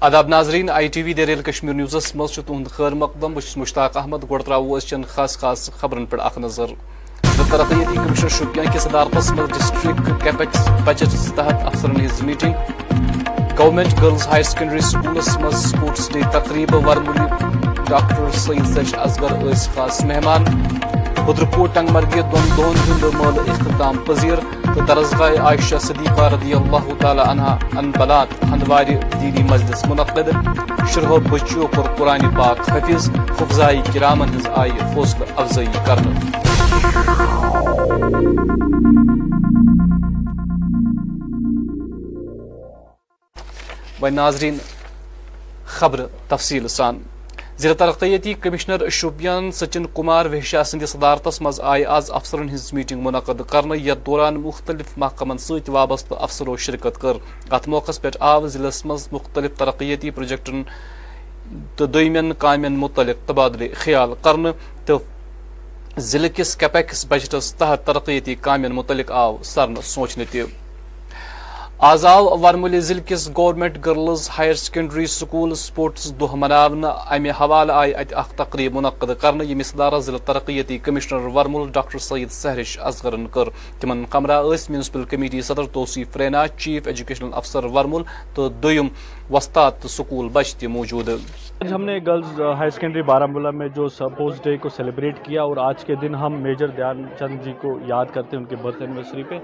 آداب ناظرین، I T V دریل Kashmir نیوزس مز تہد خیر مقدم بہت مشتاق احمد گو ترو چن خاص خاص خبرن پہ اخ نظر۔ ترقیتی کمشنر شوپیان کس صدارتس مز ڈسٹرکٹ کیپیکس بجٹس تحت افسرن his meeting. Government girls higher secondary schools مز سپورٹس ڈے تقریب ورملی ڈاکٹر سعید زش اصغر خاص مہمان۔ بدرپور ٹنگ مرگی دون دون ہند مل اختتام پذیر تو درزگاہ عائشہ صدیقہ رضی اللہ تعالی عنہ ان بلات ہندوار دینی مجلس منعقد شرح بچیو کور قرآن پاک حفظ حفظائی کرامن ہز آئی حوصلہ افزائی کرنے و ناظرین خبر تفصیل سان ضلع ترقیتی کمشنر شوپیان سچن کمار وحشا سندس صدارتس مز آئی آز افسرن ہز میٹنگ منعقد کرنے یتھ دوران مختلف محکمن ست وابستہ افسرو شرکت کر۔ ات موقع پہ آو ضلع مز مختلف ترقیتی پروجیکٹن تو دمین کامین متعلق تبادلہ خیال کرنے تو ضلع کس کیپیکس بجٹس تحت ترقیتی کامین متعلق آو سرن سوچنے تہ۔ آز آو ورملی ضلع کس government girls higher secondary school sports دہ مناونہ امہ حوالہ آئی ات اخ تقریب منعقد کرنے یمس ادارہ ضلع ترقیتی کمشنر ورمل ڈاکٹر سعید سہرش اصغرن کر۔ تمن کمرہ اس میونسپل کمیٹی صدر توصیف رینا چیف ایجوکیشنل افسر ورمل تو دویم وسطات سکول بچ تہ موجود۔ آج ہم نے گرلز ہائر سیکنڈری بارہ مولہ میں جو سپوز ڈے کو سیلیبریٹ کیا اور آج کے دن ہم میجر دھیان چند جی کو یاد کرتے ہیں ان کے برتھ اینیورسری پہ۔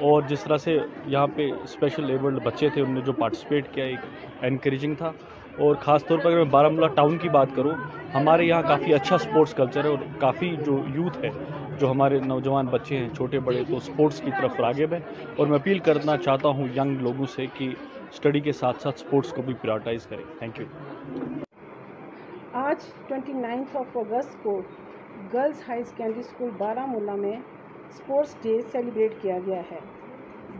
اور جس طرح سے یہاں پہ اسپیشل ایبلڈ بچے تھے ان نے جو پارٹیسپیٹ کیا، ایک انکریجنگ تھا۔ اور خاص طور پر اگر میں بارہ ٹاؤن کی بات کروں، ہمارے یہاں کافی اچھا سپورٹس کلچر ہے اور کافی جو یوتھ ہے، جو ہمارے نوجوان بچے ہیں، چھوٹے بڑے، تو سپورٹس کی طرف راغب ہے اور میں اپیل کرنا چاہتا ہوں ینگ لوگوں سے کہ اسٹڈی کے ساتھ ساتھ سپورٹس کو بھی پریورٹائز کریں۔ تھینک یو آج ٹوئنٹی نائنتھ آف اگست کو گرلز ہائی سیکنڈری اسکول بارہ مولہ میں اسپورٹس ڈے سیلیبریٹ کیا گیا ہے،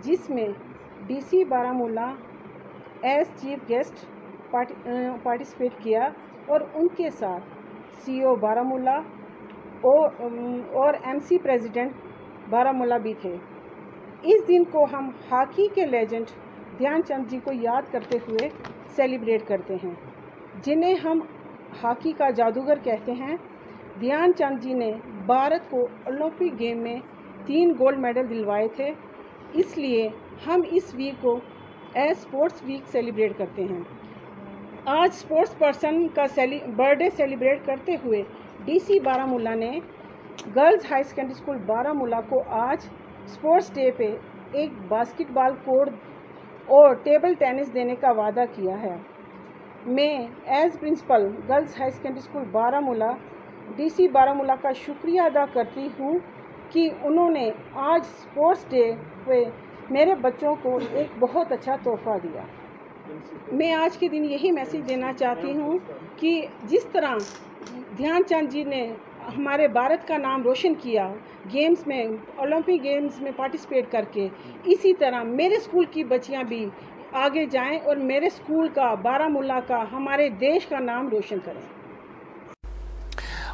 جس میں D C Baramulla as chief guest participate کیا اور ان کے ساتھ سی او بارہ مولہ اور ایم سی پریزیڈنٹ بارہ مولہ بھی تھے۔ اس دن کو ہم ہاکی کے لیجنڈ دھیان چند جی کو یاد کرتے ہوئے سیلیبریٹ کرتے ہیں، جنہیں ہم ہاکی کا جادوگر کہتے ہیں۔ دھیان چند جی نے بھارت کو اولمپک گیم میں تین گولڈ میڈل دلوائے تھے۔ اس لیے ہم اس ویک کو ایز اسپورٹس ویک سیلیبریٹ کرتے ہیں۔ آج اسپورٹس پرسن کا برتھ ڈے سیلیبریٹ کرتے ہوئے ڈی سی بارہ مولہ نے گرلز ہائی سیکنڈری اسکول بارہ مولہ کو آج اسپورٹس ڈے پہ ایک باسکٹ بال کورٹ اور ٹیبل ٹینس دینے کا وعدہ کیا ہے۔ میں as principal girls high secondary school Baramulla D سی بارہ مولہ کا شکریہ ادا کرتی ہوں۔ کہ انہوں نے آج اسپورٹس ڈے پہ میرے بچوں کو ایک بہت اچھا تحفہ دیا۔ میں آج کے دن یہی میسیج دینا چاہتی ہوں کہ جس طرح دھیان چند جی نے ہمارے بھارت کا نام روشن کیا گیمز میں اولمپک گیمز میں پارٹیسپیٹ کر کے، اسی طرح میرے اسکول کی بچیاں بھی آگے جائیں اور میرے اسکول کا بارہ مولہ کا، ہمارے دیش کا نام روشن کریں۔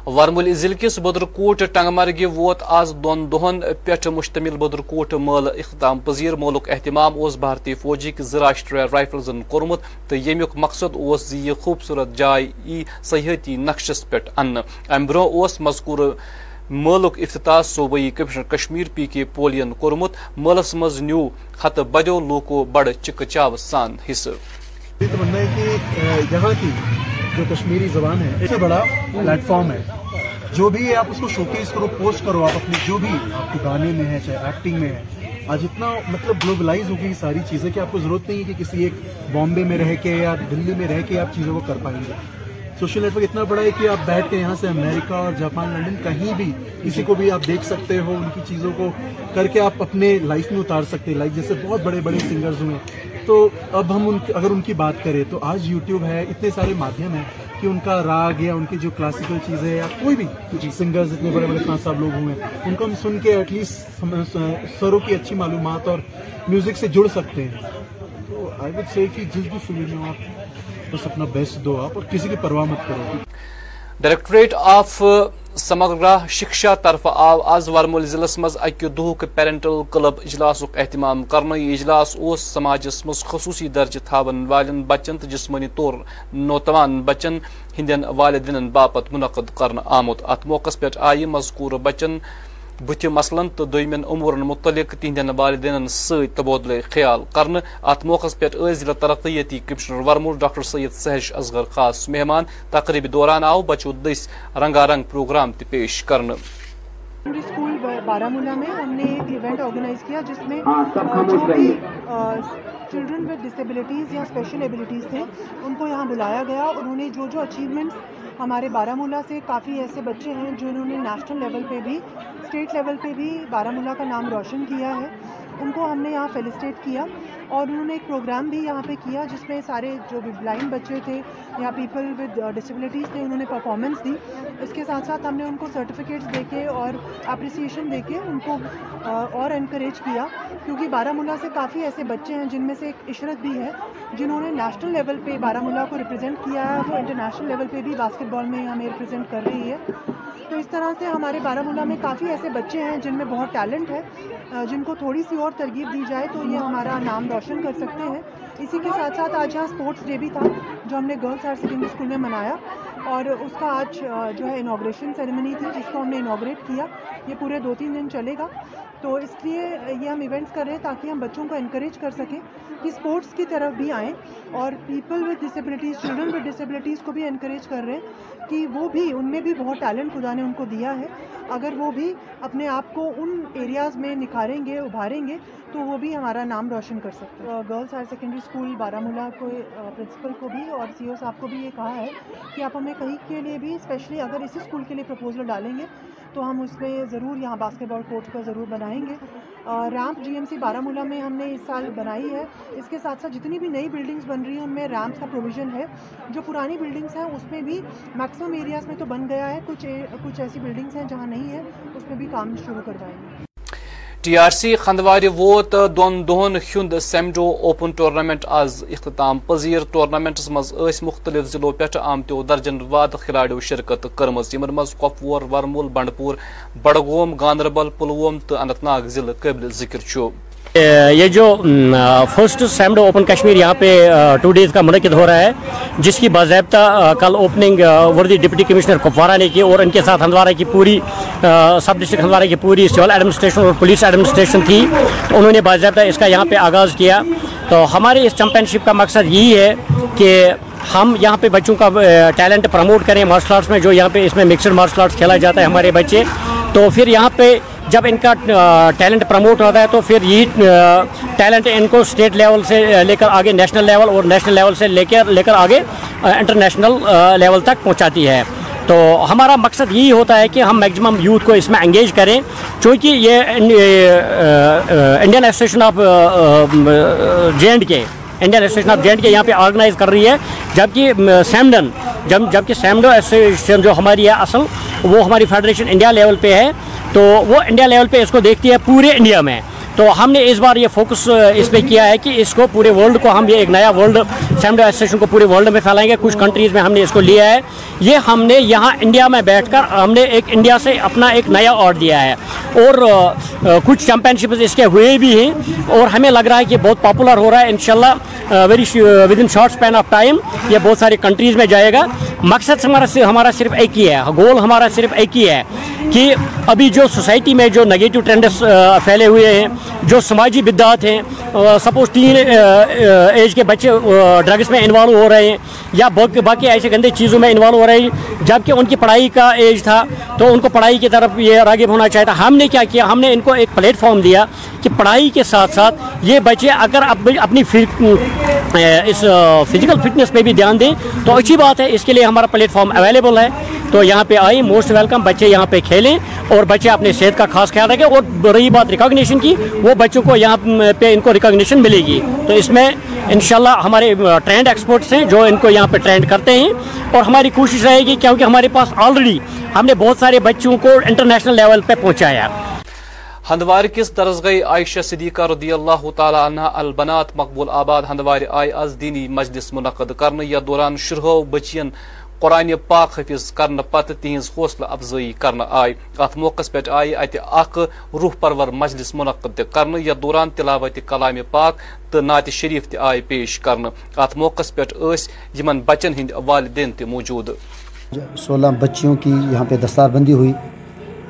ورمل ضلع کس بدرکوٹ ٹنگ مرگہ ووت آز دون دہن پہ مشتمل بدرکوٹ مل اختتام پذیر مولک اہتمام اس بھارتی فوجک زراشٹریہ رائفلزن کورمت تو یمیک مقصد اس یہ خوبصورت جائے ای سیاحتی نقشس پہ ان ام برو اس مذکور ملک افتتاح صوبائی کمشنر کشمیر پی کے پولین کورمت ملس مز نیو ہتہ بدو لوکو بڑ چک چاو سان حصہ جو کشمیری زبان ہے اس سے بڑا پلیٹ فارم ہے۔ جو بھی آپ اس کو شوکیس کرو پوسٹ کرو، آپ اپنے جو بھی آپ کو گانے میں ہے چاہے ایکٹنگ میں ہے آج اتنا مطلب گلوبلائز ہو گئی ساری چیزیں کہ آپ کو ضرورت نہیں ہے کہ کسی ایک بامبے میں رہ کے یا دلی میں رہ کے آپ چیزوں کو کر پائیں گے۔ سوشل نیٹ ورک اتنا بڑا ہے کہ آپ بیٹھ کے یہاں سے امریکہ اور جاپان لنڈن کہیں بھی کسی کو بھی آپ دیکھ سکتے ہو، ان کی چیزوں کو کر کے آپ اپنے لائف میں اتار سکتے ہیں۔ لائک جیسے بہت بڑے بڑے سنگرز ہوئے۔ تو اب ہم ان اگر ان کی بات کریں تو آج یوٹیوب ہے، اتنے سارے مادھیم ہیں کہ ان کا راگ یا ان کی جو کلاسیکل چیزیں یا کوئی بھی جی، سنگرز اتنے بڑے بڑے خان صاحب لوگ ہوئے ہیں، ان کو ہم سن کے ایٹ لیسٹ سروں کی اچھی معلومات اور میوزک سے جڑ سکتے ہیں۔ تو آئی وڈ سے کہ جس بھی فلم میں آپ، بس اپنا بیسٹ دو آپ اور کسی کی پرواہ مت کرو۔ ڈائریکٹوریٹ آف سمگرہ شکشا طرف آو آز ورمول ضلع مز اکہ دہک پیرنٹل کلب اجلاس اہتمام کرنا یہ اجلاس اس سماجس مز خصوصی درجہ تھاون والن بچن تو جسمانی طور نوتوان بچن ہندین والدین باپت منعقد کرنا آمت ات موقع پہ آئی مذکور بچن بت مثلاً تو دمن امورن متعلق تہندین والدین ست تبادلہ خیال کرنے ات موقع پہ ضلع ترقیتی کمشنر ورمول ڈاکٹر سید سہش اصغر خاص مہمان تقریب دوران آو بچو دس رنگا رنگ پروگرام تہ پیش کرنے اسکول بارہ مولہ میں ہم نے ایک ایونٹ آرگنائز کیا جس میں جو بھی چلڈرن ود ڈسیبلٹیز یا اسپیشل ایبلٹیز تھے ان کو یہاں بلایا گیا اور انہوں نے جو جو اچیومنٹس ہمارے بارہ مولہ سے کافی ایسے بچے ہیں جنہوں نے نیشنل لیول پہ بھی اسٹیٹ لیول پہ بھی بارہ مولہ کا نام روشن کیا ہے۔ ان کو ہم نے یہاں فیلسٹیٹ کیا اور انہوں نے ایک پروگرام بھی یہاں پہ کیا جس میں سارے جو بھی بلائنڈ بچے تھے یا پیپل ود ڈسیبلٹیز تھے انہوں نے پرفارمنس دی۔ اس کے ساتھ ساتھ ہم نے ان کو سرٹیفکیٹس دے کے اور اپریسیشن دے کے ان کو uh, اور انکریج کیا۔ کیونکہ بارہ مولہ سے کافی ایسے بچے ہیں جن میں سے ایک عشرت بھی ہے، جنہوں نے نیشنل لیول پہ بارہ مولہ کو ریپرزینٹ کیا ہے۔ وہ انٹرنیشنل لیول پہ بھی باسکٹ بال میں ہمیں ریپرزینٹ کر رہی ہے۔ تو اس طرح سے ہمارے بارہ مولہ میں کافی ایسے بچے ہیں جن میں بہت ٹیلنٹ ہے uh, جن کو تھوڑی سی اور ترغیب دی جائے تو یہ ہمارا نام روشن کر سکتے ہیں۔ اسی کے ساتھ ساتھ آج یہاں اسپورٹس ڈے بھی تھا، جو ہم نے گرلس ہائر سیکنڈری اسکول میں منایا۔ اور اس کا آج جو ہے انوگریشن سیریمنی تھی، جس کو ہم نے انوگریٹ کیا، یہ پورے دو تین دن چلے گا۔ تو اس لیے یہ ہم ایونٹس کر رہے ہیں تاکہ ہم بچوں کو انکریج کر سکیں کہ اسپورٹس کی طرف بھی آئیں اور people with disabilities children with disabilities کو بھی انکریج کر رہے ہیں کہ وہ بھی ان میں بھی بہت ٹیلنٹ خدا نے ان کو دیا ہے۔ اگر وہ بھی اپنے آپ کو ان ایریاز میں نکھاریں گے، ابھاریں گے، تو وہ بھی ہمارا نام روشن کر سکتے ہیں۔ گرلس ہائر سیکنڈری اسکول بارہ مولہ کو پرنسپل کو بھی اور سی او صاحب کو بھی یہ کہا ہے کہ آپ ہمیں کہیں کے لیے بھی اسپیشلی اگر اسی اسکول کے لیے پرپوزل ڈالیں گے تو ہم اس میں ضرور یہاں باسکٹ بال کورٹ کا ضرور بنائیں گے۔ ریمپ جی ایم سی بارہ مولہ میں ہم نے اس سال بنائی ہے۔ اس کے ساتھ ساتھ جتنی بھی نئی بلڈنگس بن رہی ہیں، ان میں ریمپس کا پروویژن ہے۔ جو پرانی بلڈنگس ہیں، اس میں بھی میکسیمم ایریاز میں تو بن گیا ہے۔ کچھ کچھ ایسی بلڈنگس ہیں جہاں نہیں ہے، اس میں بھی کام شروع کر جائیں گے۔ ٹی آر سی خندوار ووت دون دہن ہند سیمڈو اوپن ٹورنامنٹ آز اختتام۔ پذیر ٹورنامنٹس مز اس مختلف ضلعوں پہ آمتو درجن واد کھلاڑیوں شرکت کرم یمن مز کپوور ورمول، بنڈپور، بڈگوم، گاندربل، پلووم تو اننت ناگ ضلع قابل ذکر چھو یہ جو فرسٹ سیمڈو اوپن کشمیر یہاں پہ ٹو ڈیز کا منعقد ہو رہا ہے، جس کی باضابطہ کل اوپننگ وردی ڈپٹی کمشنر کپوارہ نے کی اور ان کے ساتھ ہندوارہ کی پوری سب ڈسٹرکٹ ہندوارہ کی پوری سول ایڈمنسٹریشن اور پولیس ایڈمنسٹریشن تھی۔ تو انہوں نے باضابطہ اس کا یہاں پہ آغاز کیا۔ تو ہمارے اس چیمپئن شپ کا مقصد یہی ہے کہ ہم یہاں پہ بچوں کا ٹیلنٹ پروموٹ کریں مارشل آرٹس میں جو یہاں پہ اس میں مکسڈ مارشل آرٹس کھیلا جاتا ہے ہمارے بچے۔ تو پھر یہاں پہ جب ان کا ٹیلنٹ پروموٹ ہوتا ہے تو پھر یہی ٹیلنٹ ان کو اسٹیٹ لیول سے لے کر آگے نیشنل لیول اور نیشنل لیول سے لے کر لے کر آگے انٹرنیشنل لیول تک پہنچاتی ہے۔ تو ہمارا مقصد یہی ہوتا ہے کہ ہم میکسیمم یوتھ کو اس میں انگیج کریں۔ چونکہ یہ Indian association of J and K Indian association of J and K یہاں پہ آرگنائز کر رہی ہے۔ جبکہ سیمڈن جب، جبکہ سیمڈو ایسوسیشن جو ہماری ہے اصل، وہ ہماری فیڈریشن انڈیا لیول پہ ہے۔ تو وہ انڈیا لیول پہ اس کو دیکھتی ہے پورے انڈیا میں۔ تو ہم نے اس بار یہ فوکس اس پہ کیا ہے کہ اس کو پورے ورلڈ کو ہم یہ ایک نیا ورلڈ سیمڈو ایسوسیشن کو پورے ورلڈ میں پھیلائیں گے۔ کچھ کنٹریز میں ہم نے اس کو لیا ہے۔ یہ ہم نے یہاں انڈیا میں بیٹھ کر ہم نے ایک انڈیا سے اپنا ایک نیا آرڈ دیا ہے۔ اور کچھ چیمپئن شپز اس کے ہوئے بھی ہیں۔ اور ہمیں لگ رہا ہے کہ بہت پاپولر ہو رہا ہے۔ انشاءاللہ very within short span of time یہ بہت ساری کنٹریز میں جائے گا۔ مقصد ہمارا ہمارا صرف ایک ہی ہے۔ گول ہمارا صرف ایک ہی ہے کہ ابھی جو سوسائٹی میں جو نگیٹو ٹرینڈس پھیلے ہوئے ہیں، جو سماجی بدعات ہیں سپوز تین ایج کے بچے ڈرگس میں انوالو ہو رہے ہیں یا باقی ایسے گندے چیزوں میں انوالو ہو رہے ہیں، جبکہ ان کی پڑھائی کا ایج تھا، تو ان کو پڑھائی کی طرف یہ راغب ہونا چاہتا۔ ہم نے کیا کیا؟ ہم نے ان کو ایک پلیٹ فارم دیا کہ پڑھائی کے ساتھ ساتھ یہ بچے اگر اپنی اس فزیکل فٹنس پہ بھی دھیان دیں، تو اچھی بات ہے، اس کے لیے ہمارا پلیٹ فارم اویلیبل ہے۔ تو یہاں پہ آئی موسٹ ویلکم بچے یہاں پہ کھیلیں اور بچے اپنے صحت کا خاص خیال رکھیں۔ اور رہی بات ریکاگنیشن کی، وہ بچوں کو یہاں پہ ان کو ریکاگنیشن ملے گی۔ تو اس میں انشاءاللہ ہمارے ٹرینڈ ایکسپرٹس ہیں جو ان کو یہاں پہ ٹرینڈ کرتے ہیں اور ہماری کوشش رہے گی کیونکہ ہمارے پاس آلریڈی ہم نے بہت سارے بچوں کو انٹرنیشنل لیول پہ پہنچایا ہندوار کس طرز گئی؟ عائشہ صدیقہ رضی اللہ تعالی عنہ البنات مقبول آباد ہندوار آئی از دینی مجلس منعقد کرنے یا دوران شرہو بچین قرآن پاک حفظ کرنے پتہ تہذ حوصلہ افزائی کرنے آئی ات موقع پہ آئی اتہ اخ روح پرور مجلس منعقد کرنے یتھ دوران تلاوت کلام پاک تو نعت شریف تہ آئی پیش کرنے ات موقع پہ یمن بچن ہند والدین تہ موجود سولہ بچیوں کی یہاں پہ دستار بندی ہوئی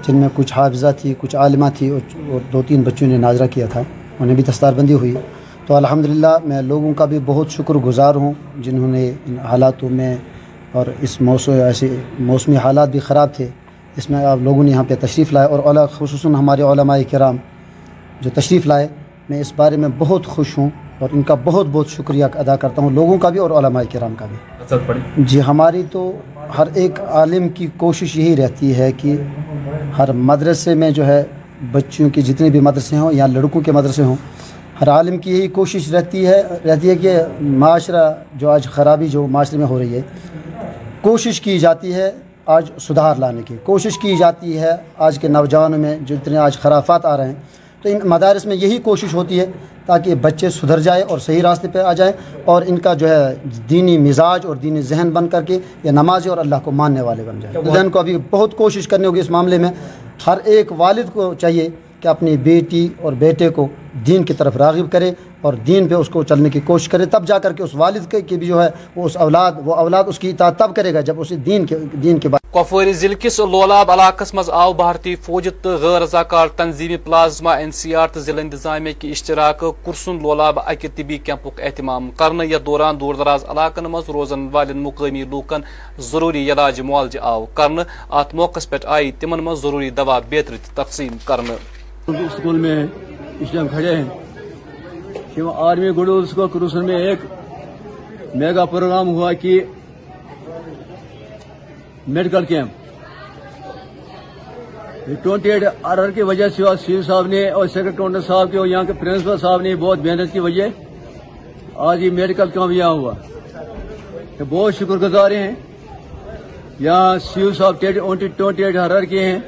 جن میں کچھ حافظہ تھی کچھ عالمہ تھی اور دو تین بچوں نے ناظرہ کیا تھا انہیں بھی دستار بندی ہوئی تو الحمدللہ میں لوگوں کا بھی بہت شکر گزار ہوں جنہوں نے ان حالاتوں میں اور اس موسم ایسے موسمی حالات بھی خراب تھے اس میں آپ لوگوں نے یہاں پہ تشریف لائے اور اولا خصوصاً ہمارے علماء کرام جو تشریف لائے میں اس بارے میں بہت خوش ہوں اور ان کا بہت بہت شکریہ ادا کرتا ہوں لوگوں کا بھی اور علماء کرام کا بھی۔ جی ہماری تو ہر ایک عالم کی کوشش یہی رہتی ہے کہ ہر مدرسے میں جو ہے بچوں کے جتنے بھی مدرسے ہوں یا لڑکوں کے مدرسے ہوں ہر عالم کی یہی کوشش رہتی ہے رہتی ہے کہ معاشرہ جو آج خرابی جو معاشرے میں ہو رہی ہے کوشش کی جاتی ہے آج سدھار لانے کی۔ کوشش کی جاتی ہے آج کے نوجوانوں میں جو اتنے آج خرافات آ رہے ہیں۔ تو ان مدارس میں یہی کوشش ہوتی ہے تاکہ بچے سدھر جائے اور صحیح راستے پہ آ جائیں اور ان کا جو ہے دینی مزاج اور دینی ذہن بن کر کے یہ نماز اور اللہ کو ماننے والے بن جائیں۔ ذہن کو ابھی بہت کوشش کرنی ہوگی اس معاملے میں۔ ہر ایک والد کو چاہیے کہ اپنی بیٹی اور بیٹے کو دین کی طرف راغب کرے اور دین پہ اس کو چلنے کی کوشش کرے، تب جا کر کے اس والد کے بھی جو ہے، وہ اس اولاد وہ اولاد اس کی اطاعت تب کرے گا جب اسے دین کے دین کے بعد کپواری ضلع کس لولاب علاقہ مز آو بھارتی فوج تو غیر رضاکار تنظیمی پلازما این سی آر تو ضلع انتظامیہ کی اشتراک کرسن لولاب اکہ طبی کیمپک اہتمام کرنے یا دوران دور دراز علاقن مز روزن والن مقامی لوکن ضروری علاج معالجہ آو کرنے ات موقع پہ آئی تمن مز ضروری دوا بیتر تقسیم کرنے۔ اسکول میں اس ٹائم کھڑے ہیں۔ کہ آرمی گڈوز کو کروسن میں ایک میگا پروگرام ہوا کہ medical camp. Twenty eight R کی وجہ سے سی صاحب نے اور سیکرٹری صاحب کے اور یہاں کے پرنسپل صاحب نے بہت محنت کی وجہ۔ آج یہ میڈیکل کیمپ یہاں ہوا۔ بہت شکر گزار ہیں۔ یہاں سی صاحب ٹوینٹی ایٹ آر کے ہیں۔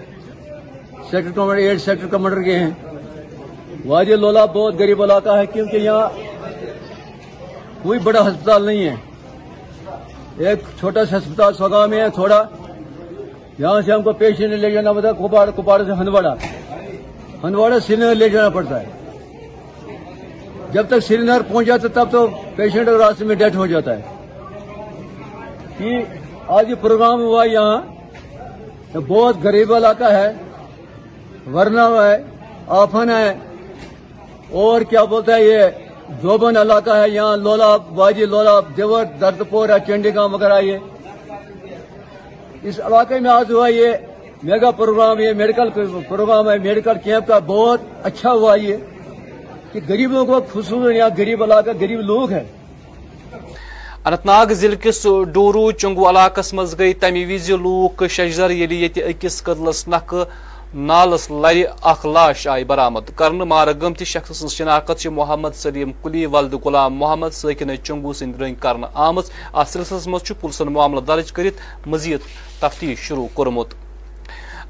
Sector commander eight sector commander کے ہیں۔ وادی لولا بہت غریب علاقہ ہے کیونکہ یہاں کوئی بڑا ہسپتال نہیں ہے۔ ایک چھوٹا سا ہسپتال سوگا میں ہے، تھوڑا۔ یہاں سے ہم کو پیشنٹ لے جانا پڑتا ہے کپاڑ سے ہندواڑا ہندواڑا سری نگر لے جانا پڑتا ہے۔ جب تک سری نگر پہنچ جاتا تب تو پیشنٹ راستے میں ڈیتھ ہو جاتا ہے۔ کہ آج یہ پروگرام ہوا یہاں بہت غریب علاقہ ہے۔ ورنہ ہے، آفن ہے۔ اور کیا بولتا ہے یہ؟ جوبن علاقہ ہے، یہاں لولا واجی لولا دیور، درد پور ہے چنڈی گاؤں وغیرہ یہ اس علاقے میں آج ہوا یہ میگا پروگرام، یہ میڈیکل پروگرام ہے۔ میڈیکل کیمپ کا بہت اچھا ہوا یہ کہ غریبوں کو خصوصاً یہاں غریب علاقہ، غریب لوگ ہیں۔ انت ناگ ضلع کس ڈورو چنگو علاقہ مز گئی تمہ وز لوک شجر یل یہ اکس قدلس نکھ نالس لر اکھ لاش آیہِ برآمد. کرنے مارا گمت شخص سن شناخت محمد سلیم کلی ولد غلام محمد سٲکِن چنگو سند رنگ کرنہٕ آمٕژ ات سلسلس مز پلسن معاملہ درج کٔرِتھ مزید تفتیش شروع کورمت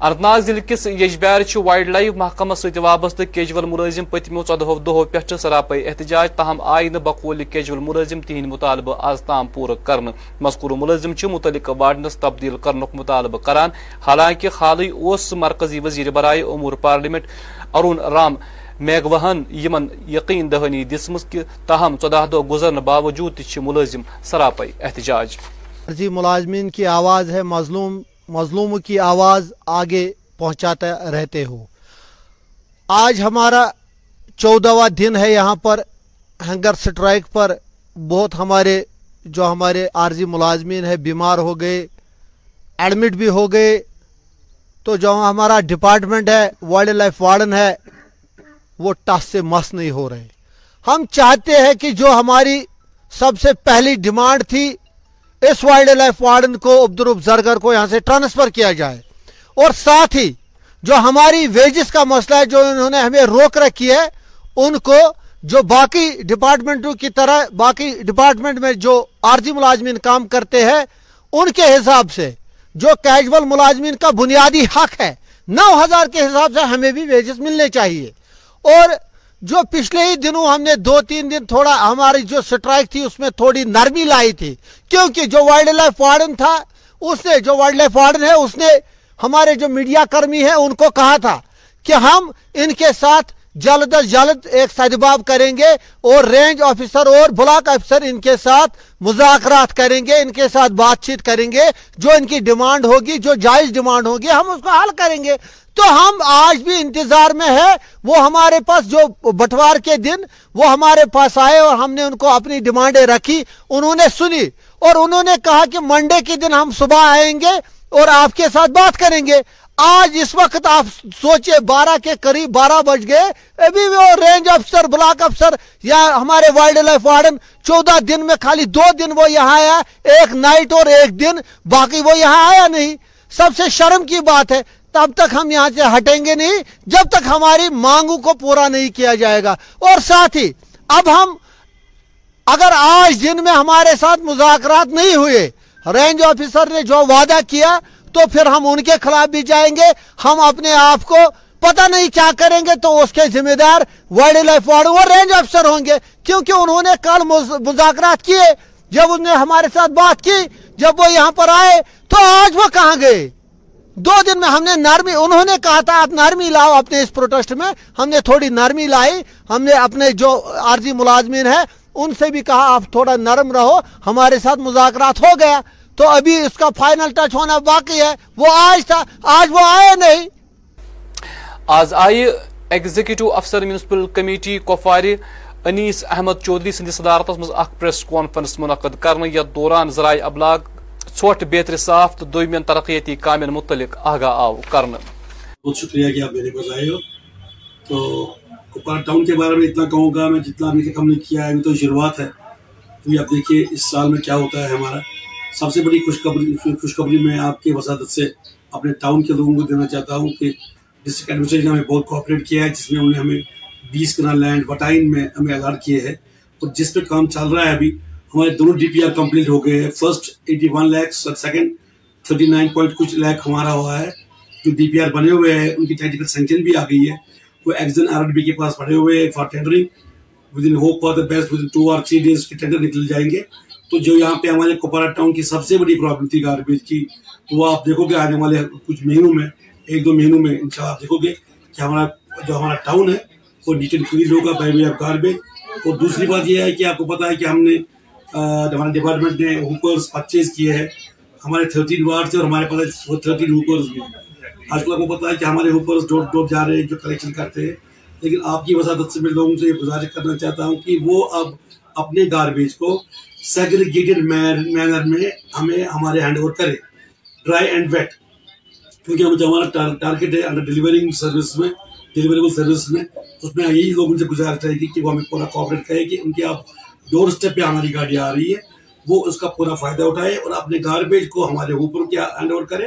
اننت ناگ ضلع کس یجبار وائلڈ لائف محکمہ ست وابستہ کیجول ملازم پتمو ژۄدہو دۄہو پٮ۪ٹھٕ سراپے احتجاج تاہم آئی نہٕ بقول کیجول ملازم تہند مطالبہ آز تام پورٕ کرنہٕ مذکور ملازم چھِ متعلقہ وارڈنس تبدیل کرنُک مطالبہ کران حالانکہ حالٕے اوس مرکزی وزیر برائے امور پارلیمنٹ ارون رام میگوہن یمن یقین دہانی دسمس کہ تاہم ژۄدہ دۄہ گزرنہٕ باوجود تہِ ملازم سراپے احتجاج ملازمین کی آواز ہے مظلوم مظلوم کی آواز آگے پہنچاتے رہتے ہو۔ آج ہمارا چودہواں دن ہے، یہاں پر ہنگر سٹرائک پر بہت ہمارے، جو ہمارے عارضی ملازمین ہیں، بیمار ہو گئے، ایڈمٹ بھی ہو گئے۔ تو جو ہمارا ڈپارٹمنٹ ہے، وائلڈ لائف وارڈن ہے، وہ ٹس سے مس نہیں ہو رہے۔ ہم چاہتے ہیں کہ جو ہماری سب سے پہلی ڈیمانڈ تھی اس وائلڈ لائف وارڈن کو عبدالرب زرگر کو یہاں سے ٹرانسفر کیا جائے۔ اور ساتھ ہی جو ہماری ویجز کا مسئلہ ہے، جو انہوں نے ہمیں روک رکھی ہے، ان کو جو باقی ڈپارٹمنٹوں کی طرح، باقی ڈپارٹمنٹ میں جو عارضی ملازمین کام کرتے ہیں، ان کے حساب سے جو کیجول ملازمین کا بنیادی حق ہے، نو ہزار کے حساب سے ہمیں بھی ویجز ملنے چاہیے۔ اور جو پچھلے ہی دنوں ہم نے دو تین دن تھوڑا ہماری جو سٹرائک تھی اس میں تھوڑی نرمی لائی تھی۔ کیونکہ جو وائلڈ لائف وارڈن تھا، اس نے جو وائلڈ لائف وارڈن ہے، اس نے ہمارے جو میڈیا کرمی ہیں، ان کو کہا تھا کہ ہم ان کے ساتھ جلد از جلد ایک سدباب کریں گے اور رینج آفیسر اور بلاک آفیسر ان کے ساتھ مذاکرات کریں گے، ان کے ساتھ بات چیت کریں گے، جو ان کی ڈیمانڈ ہوگی، جو جائز ڈیمانڈ ہوگی، ہم اس کو حل کریں گے۔ تو ہم آج بھی انتظار میں ہے وہ ہمارے پاس جو بٹوار کے دن، وہ ہمارے پاس آئے اور ہم نے ان کو اپنی ڈیمانڈیں رکھی، انہوں نے سنی اور انہوں نے کہا کہ منڈے کے دن ہم صبح آئیں گے اور آپ کے ساتھ بات کریں گے۔ آج اس وقت آپ سوچے بارہ کے قریب بارہ بج گئے، ابھی وہ رینج افسر بلاک افسر یا ہمارے وائلڈ لائف وارڈن چودہ دن میں خالی دو دن وہ یہاں آیا، ایک نائٹ اور ایک دن، باقی وہ یہاں آیا نہیں۔ سب سے شرم کی بات ہے، تب تک ہم یہاں سے ہٹیں گے نہیں، جب تک ہماری مانگوں کو پورا نہیں کیا جائے گا۔ اور ساتھ ہی، اب ہم، اگر آج دن میں ہمارے ساتھ مذاکرات نہیں ہوئے رینج آفیسر نے جو وعدہ کیا تو پھر ہم ان کے خلاف بھی جائیں گے، ہم اپنے آپ کو پتہ نہیں کیا کریں گے، تو اس کے ذمہ دار وائلڈ لائف وارڈ اور رینج افسر ہوں گے۔ کیونکہ انہوں نے کل مذاکرات کیے، جب انہوں نے ہمارے ساتھ بات کی، جب وہ یہاں پر آئے، تو آج وہ کہاں گئے؟ دو دن میں ہم نے نرمی، انہوں نے کہا تھا، آپ نرمی لاؤ اپنے اس پروٹیسٹ میں۔ ہم نے تھوڑی نرمی لائی، ہم نے اپنے جو عارضی ملازمین ہیں، ان سے بھی کہا، آپ تھوڑا نرم رہو، ہمارے ساتھ مذاکرات ہو گیا۔ تو ابھی اس کا فائنل ٹچ ہونا باقی ہے۔ وہ آج تھا آج وہ آئے نہیں۔ آج آئی ایگزیکٹو افسر میونسپل کمیٹی کپوارِ انیس احمد چودری سندی صدارت مز اخ پریس کانفرنس منعقد کرنے یا دوران ذرائع ابلاغ ژھوٹ بہتر صاف تو دومین ترقیتی کامین متعلق آگاہ آو کرنے بہت شکریہ کہ آپ میرے پاس آئے ہو۔ تو کپوار ٹاؤن کے بارے میں اتنا کہوں گا میں جتنا ہم نے کیا ہے تو شروعات ہے۔ تو آپ دیکھیے اس سال میں کیا ہوتا ہے ہمارا۔ سب سے بڑی خوشخبری خوشخبری میں آپ کی وسادت سے اپنے ٹاؤن کے لوگوں کو دینا چاہتا ہوں کہ ڈسٹرکٹ ایڈمنسٹریشن نے ہمیں بہت کوآپریٹ کیا ہے، جس میں انہوں نے ہمیں بیس کنال لینڈ وٹائن میں ہمیں الاٹ کیے ہیں۔ اور جس پہ کام چل رہا ہے ابھی، ہمارے دونوں ڈی پی آر کمپلیٹ ہو گئے ہیں۔ فرسٹ ایٹی ون لیکس اور سیکنڈ تھرٹی نائن پوائنٹ کچھ لیک ہمارا ہوا ہے۔ جو ڈی پی آر بنے ہوئے ہیں، ان کی ٹیکنیکل سینکشن بھی آ گئی ہے۔ وہ ایکزن آر ایڈ بی کے پاس پڑے ہوئے ہیں for tendering with an hope for the best within two or three days کے ٹینڈر نکل جائیں گے۔ تو جو یہاں پہ ہمارے کپوارا ٹاؤن کی سب سے بڑی پرابلم تھی گاربیج کی، تو وہ آپ دیکھو گے آنے والے کچھ مہینوں میں، ایک دو مہینوں میں انشاءاللہ آپ دیکھو گے کہ ہمارا جو ہمارا ٹاؤن ہے، وہ نیٹ اینڈ ہوگا بائی وے آف گاربیج اور دوسری بات یہ ہے کہ آپ کو پتا ہے کہ ہم نے ہمارے ڈپارٹمنٹ نے ہوکرز پرچیز کیے ہیں۔ ہمارے تھرٹین وارڈ سے اور ہمارے پاس تھرٹین ہوکرز بھی آج کل آپ کو پتا ہے کہ ہمارے ہوکرز ڈور ڈور جا رہے ہیں جو کلیکشن کرتے ہیں۔ لیکن آپ کی وسادت سے میں لوگوں سے یہ گزارش کرنا چاہتا ہوں کہ وہ اب اپنے گاربیج کو سیگریگیٹڈ مینر میں ہمیں ہمارے ہینڈ اوور کرے ڈرائی اینڈ ویٹ۔ کیونکہ ہم جو ہمارا ٹارگیٹ ہے انڈر ڈیلیورنگ سروس میں ڈیلیوریبل سروس میں۔ اس میں یہی لوگوں سے گزارش رہے گی کہ وہ ہمیں پورا کوپریٹ کرے کہ ان کے آپ ڈور اسٹیپ پہ ہماری گاڑی آ رہی ہے۔ وہ اس کا پورا فائدہ اٹھائے اور اپنے گاربیج کو ہمارے اوپر کیا ہینڈ اوور کرے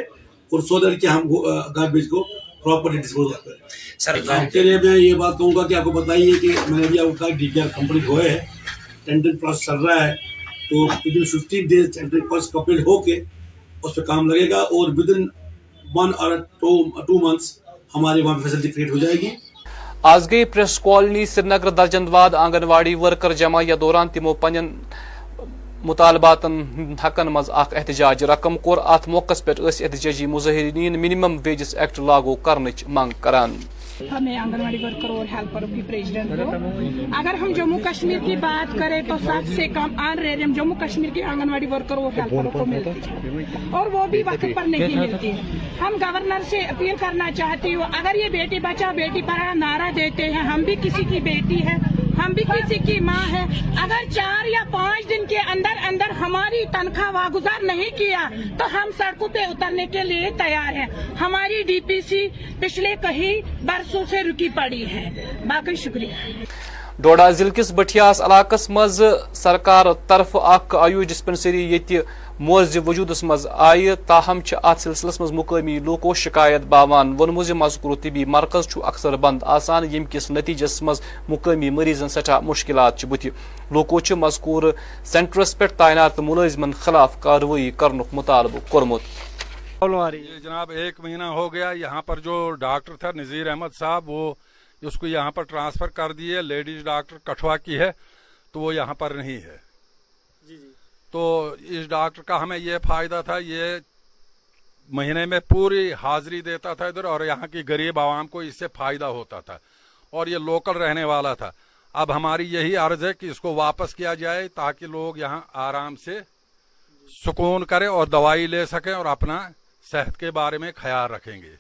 اور سو دیر کہ ہم گاربیج کو پراپرلی ڈسپوز کریں۔ سر آپ کے لیے میں یہ بات کہوں گا کہ آپ کو بتائیے کہ میں نے بھی آپ کا ڈی پی آر کمپلیٹ ہوئے ہے ٹینڈر پروسیس چل رہا ہے۔ تو within fifteen days tender request complete ہو کے اس پہ کام لگے گا اور within one or two months ہماری وہاں فیسلٹی کریٹ ہو جائے گی۔ آز گئی پریس کالونی سری نگر درجن واد آنگن واڑی ورکر جمع یا دوران تمو پنن مطالبات حقن مز اخ احتجاج۔ رقم کور ات موقع پہ احتجاجی مظاہرین منیمم ویجز ایکٹ لاگو کرنچ مانگ کران ہمیں آنگن واڑی ورکر اور ہیلپروں کی پریزیڈنٹ کو۔ اگر ہم جموں کشمیر کی بات کریں تو سب سے کم آن ریریم جموں کشمیر کے آنگن واڑی ورکر اور ہیلپروں کو ملتی ہے۔ اور وہ بھی وقت پر نہیں ملتی۔ ہے ہم گورنر سے اپیل کرنا چاہتی ہوں۔ اگر یہ بیٹی بچا بیٹی پڑھا نعرہ دیتے ہیں، ہم بھی کسی کی بیٹی ہے ہم بھی کسی کی ماں ہے اگر چار یا پانچ دن کے اندر اندر ہماری تنخواہ واگزار نہیں کیا، تو ہم سڑکوں پہ اترنے کے لیے تیار ہیں۔ ہماری ڈی پی سی پچھلے کہیں برسوں سے رکی پڑی ہے۔ باقی شکریہ۔ ڈوڈا ضلع کس بٹھیاس علاقس مز سرکار طرف اخ آیوش ڈسپنسری یت موز وجودس مز آئی تاہم ات سلسلس مز مقامی لوکو شکایت باوان۔ ونمز مذکور طبی مرکز چھ اکثر بند آسان یم کس نتیجس مز مقامی مریضن سٹھا مشکلات بت لوکو چھ مذکور سینٹرس پہ تعینات ملازمن خلاف کاروٲیی کرنک مطالبہ کورمت۔ جناب ایک مہینہ ہو گیا یہاں پر جو ڈاکٹر تھا نذیر احمد صاحب وہ اس کو یہاں پر ٹرانسفر کر دیے لیڈیز ڈاکٹر کٹھوا کی ہے تو وہ یہاں پر نہیں ہے۔ جی جی۔ تو اس ڈاکٹر کا ہمیں یہ فائدہ تھا یہ مہینے میں پوری حاضری دیتا تھا ادھر اور یہاں کی غریب عوام کو اس سے فائدہ ہوتا تھا۔ اور یہ لوکل رہنے والا تھا۔ اب ہماری یہی عرض ہے کہ اس کو واپس کیا جائے تاکہ لوگ یہاں آرام سے سکون کریں اور دوائی لے سکیں اور اپنا صحت کے بارے میں خیال رکھیں گے۔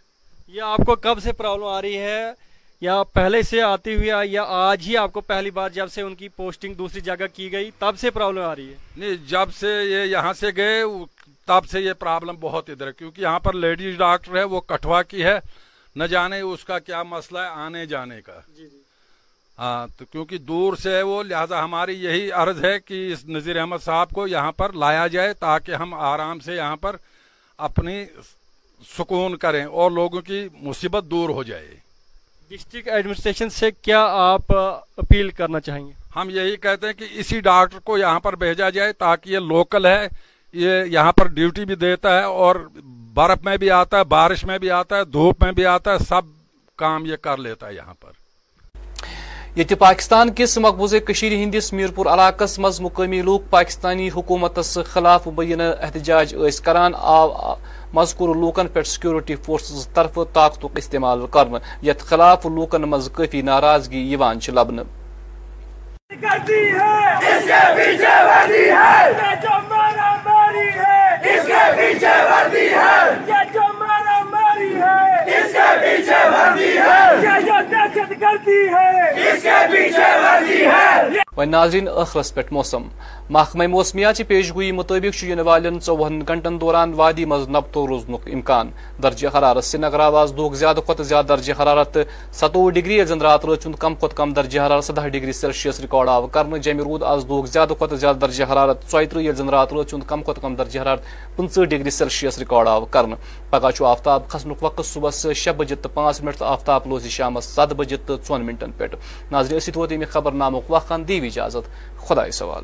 یہ آپ کو کب سے پرابلم آ رہی ہے؟ یا پہلے سے آتی ہوئی یا آج ہی آپ کو پہلی بار جب سے ان کی پوسٹنگ دوسری جگہ کی گئی تب سے پرابلم آ رہی ہے۔ نہیں جب سے یہ یہاں سے گئے تب سے یہ پرابلم بہت ادھر ہے کیونکہ یہاں پر لیڈیز ڈاکٹر ہے وہ کٹھوا کی ہے نہ جانے اس کا کیا مسئلہ ہے آنے جانے کا۔ جی، جی۔ ہاں تو کیونکہ دور سے ہے وہ لہٰذا ہماری یہی عرض ہے کہ اس نذیر احمد صاحب کو یہاں پر لایا جائے تاکہ ہم آرام سے یہاں پر اپنی سکون کریں اور لوگوں کی مصیبت دور ہو جائے۔ ڈسٹرکٹ ایڈمنسٹریشن سے کیا آپ اپیل کرنا چاہیں گے؟ ہم یہی کہتے ہیں کہ اسی ڈاکٹر کو یہاں پر بھیجا جائے تاکہ یہ لوکل ہے یہ یہاں پر ڈیوٹی بھی دیتا ہے اور برف میں بھی آتا ہے بارش میں بھی آتا ہے دھوپ میں بھی آتا ہے سب کام یہ کر لیتا ہے یہاں پر۔ یہ پاکستان کس مقبوض کشیر ہندس میرپور علاقہ مز مقامی لوگ پاکستانی حکومت خلاف مبینہ احتجاج کران۔ آو مذکور لوکن پہ سکیورٹی فورسز طرف طاقت استعمال کرنے یت خلاف لوکن مز کافی ناراضگی یوان لبن ہے۔ و ناظرین اخرس پیٹ موسم۔ محکمہ موسمیات چہِ پیش گوئی مطابق چھ یِنہٕ والٮ۪ن ژۄوُہن گھنٹن دوران وادی منٛز نبتو روزنُک امکان۔ درجہ حرارت سرینگر آواز دۄہُک زیادہ کھت زیادہ درجہ حرارت سَتووُہ ڈگری ییٚلہِ زن رات رٲژ کم کھت کم درجہ حرارت سداہ ڈگری سیلسیس ریکارڈ آو کر جیٚمہِ رود آز دۄہُک زیادہ کھت زیادہ درجہ حرارت ژۄیہِ تٕرٛہ رات زن راتھ کم کھت کم درجہ حرارت پٕنٛژٕ ڈگری سیلسیس ریکارڈ آو کر پگہ آفتاب کھسنک وقت صبح شے بجے تو پانچ منٹ تو آفتاب لوزی شام ست بجے تو ژون منٹن پہ ناظرین اسی ووت امہ خبر نامک وقت دیو اجازت خدا سوال۔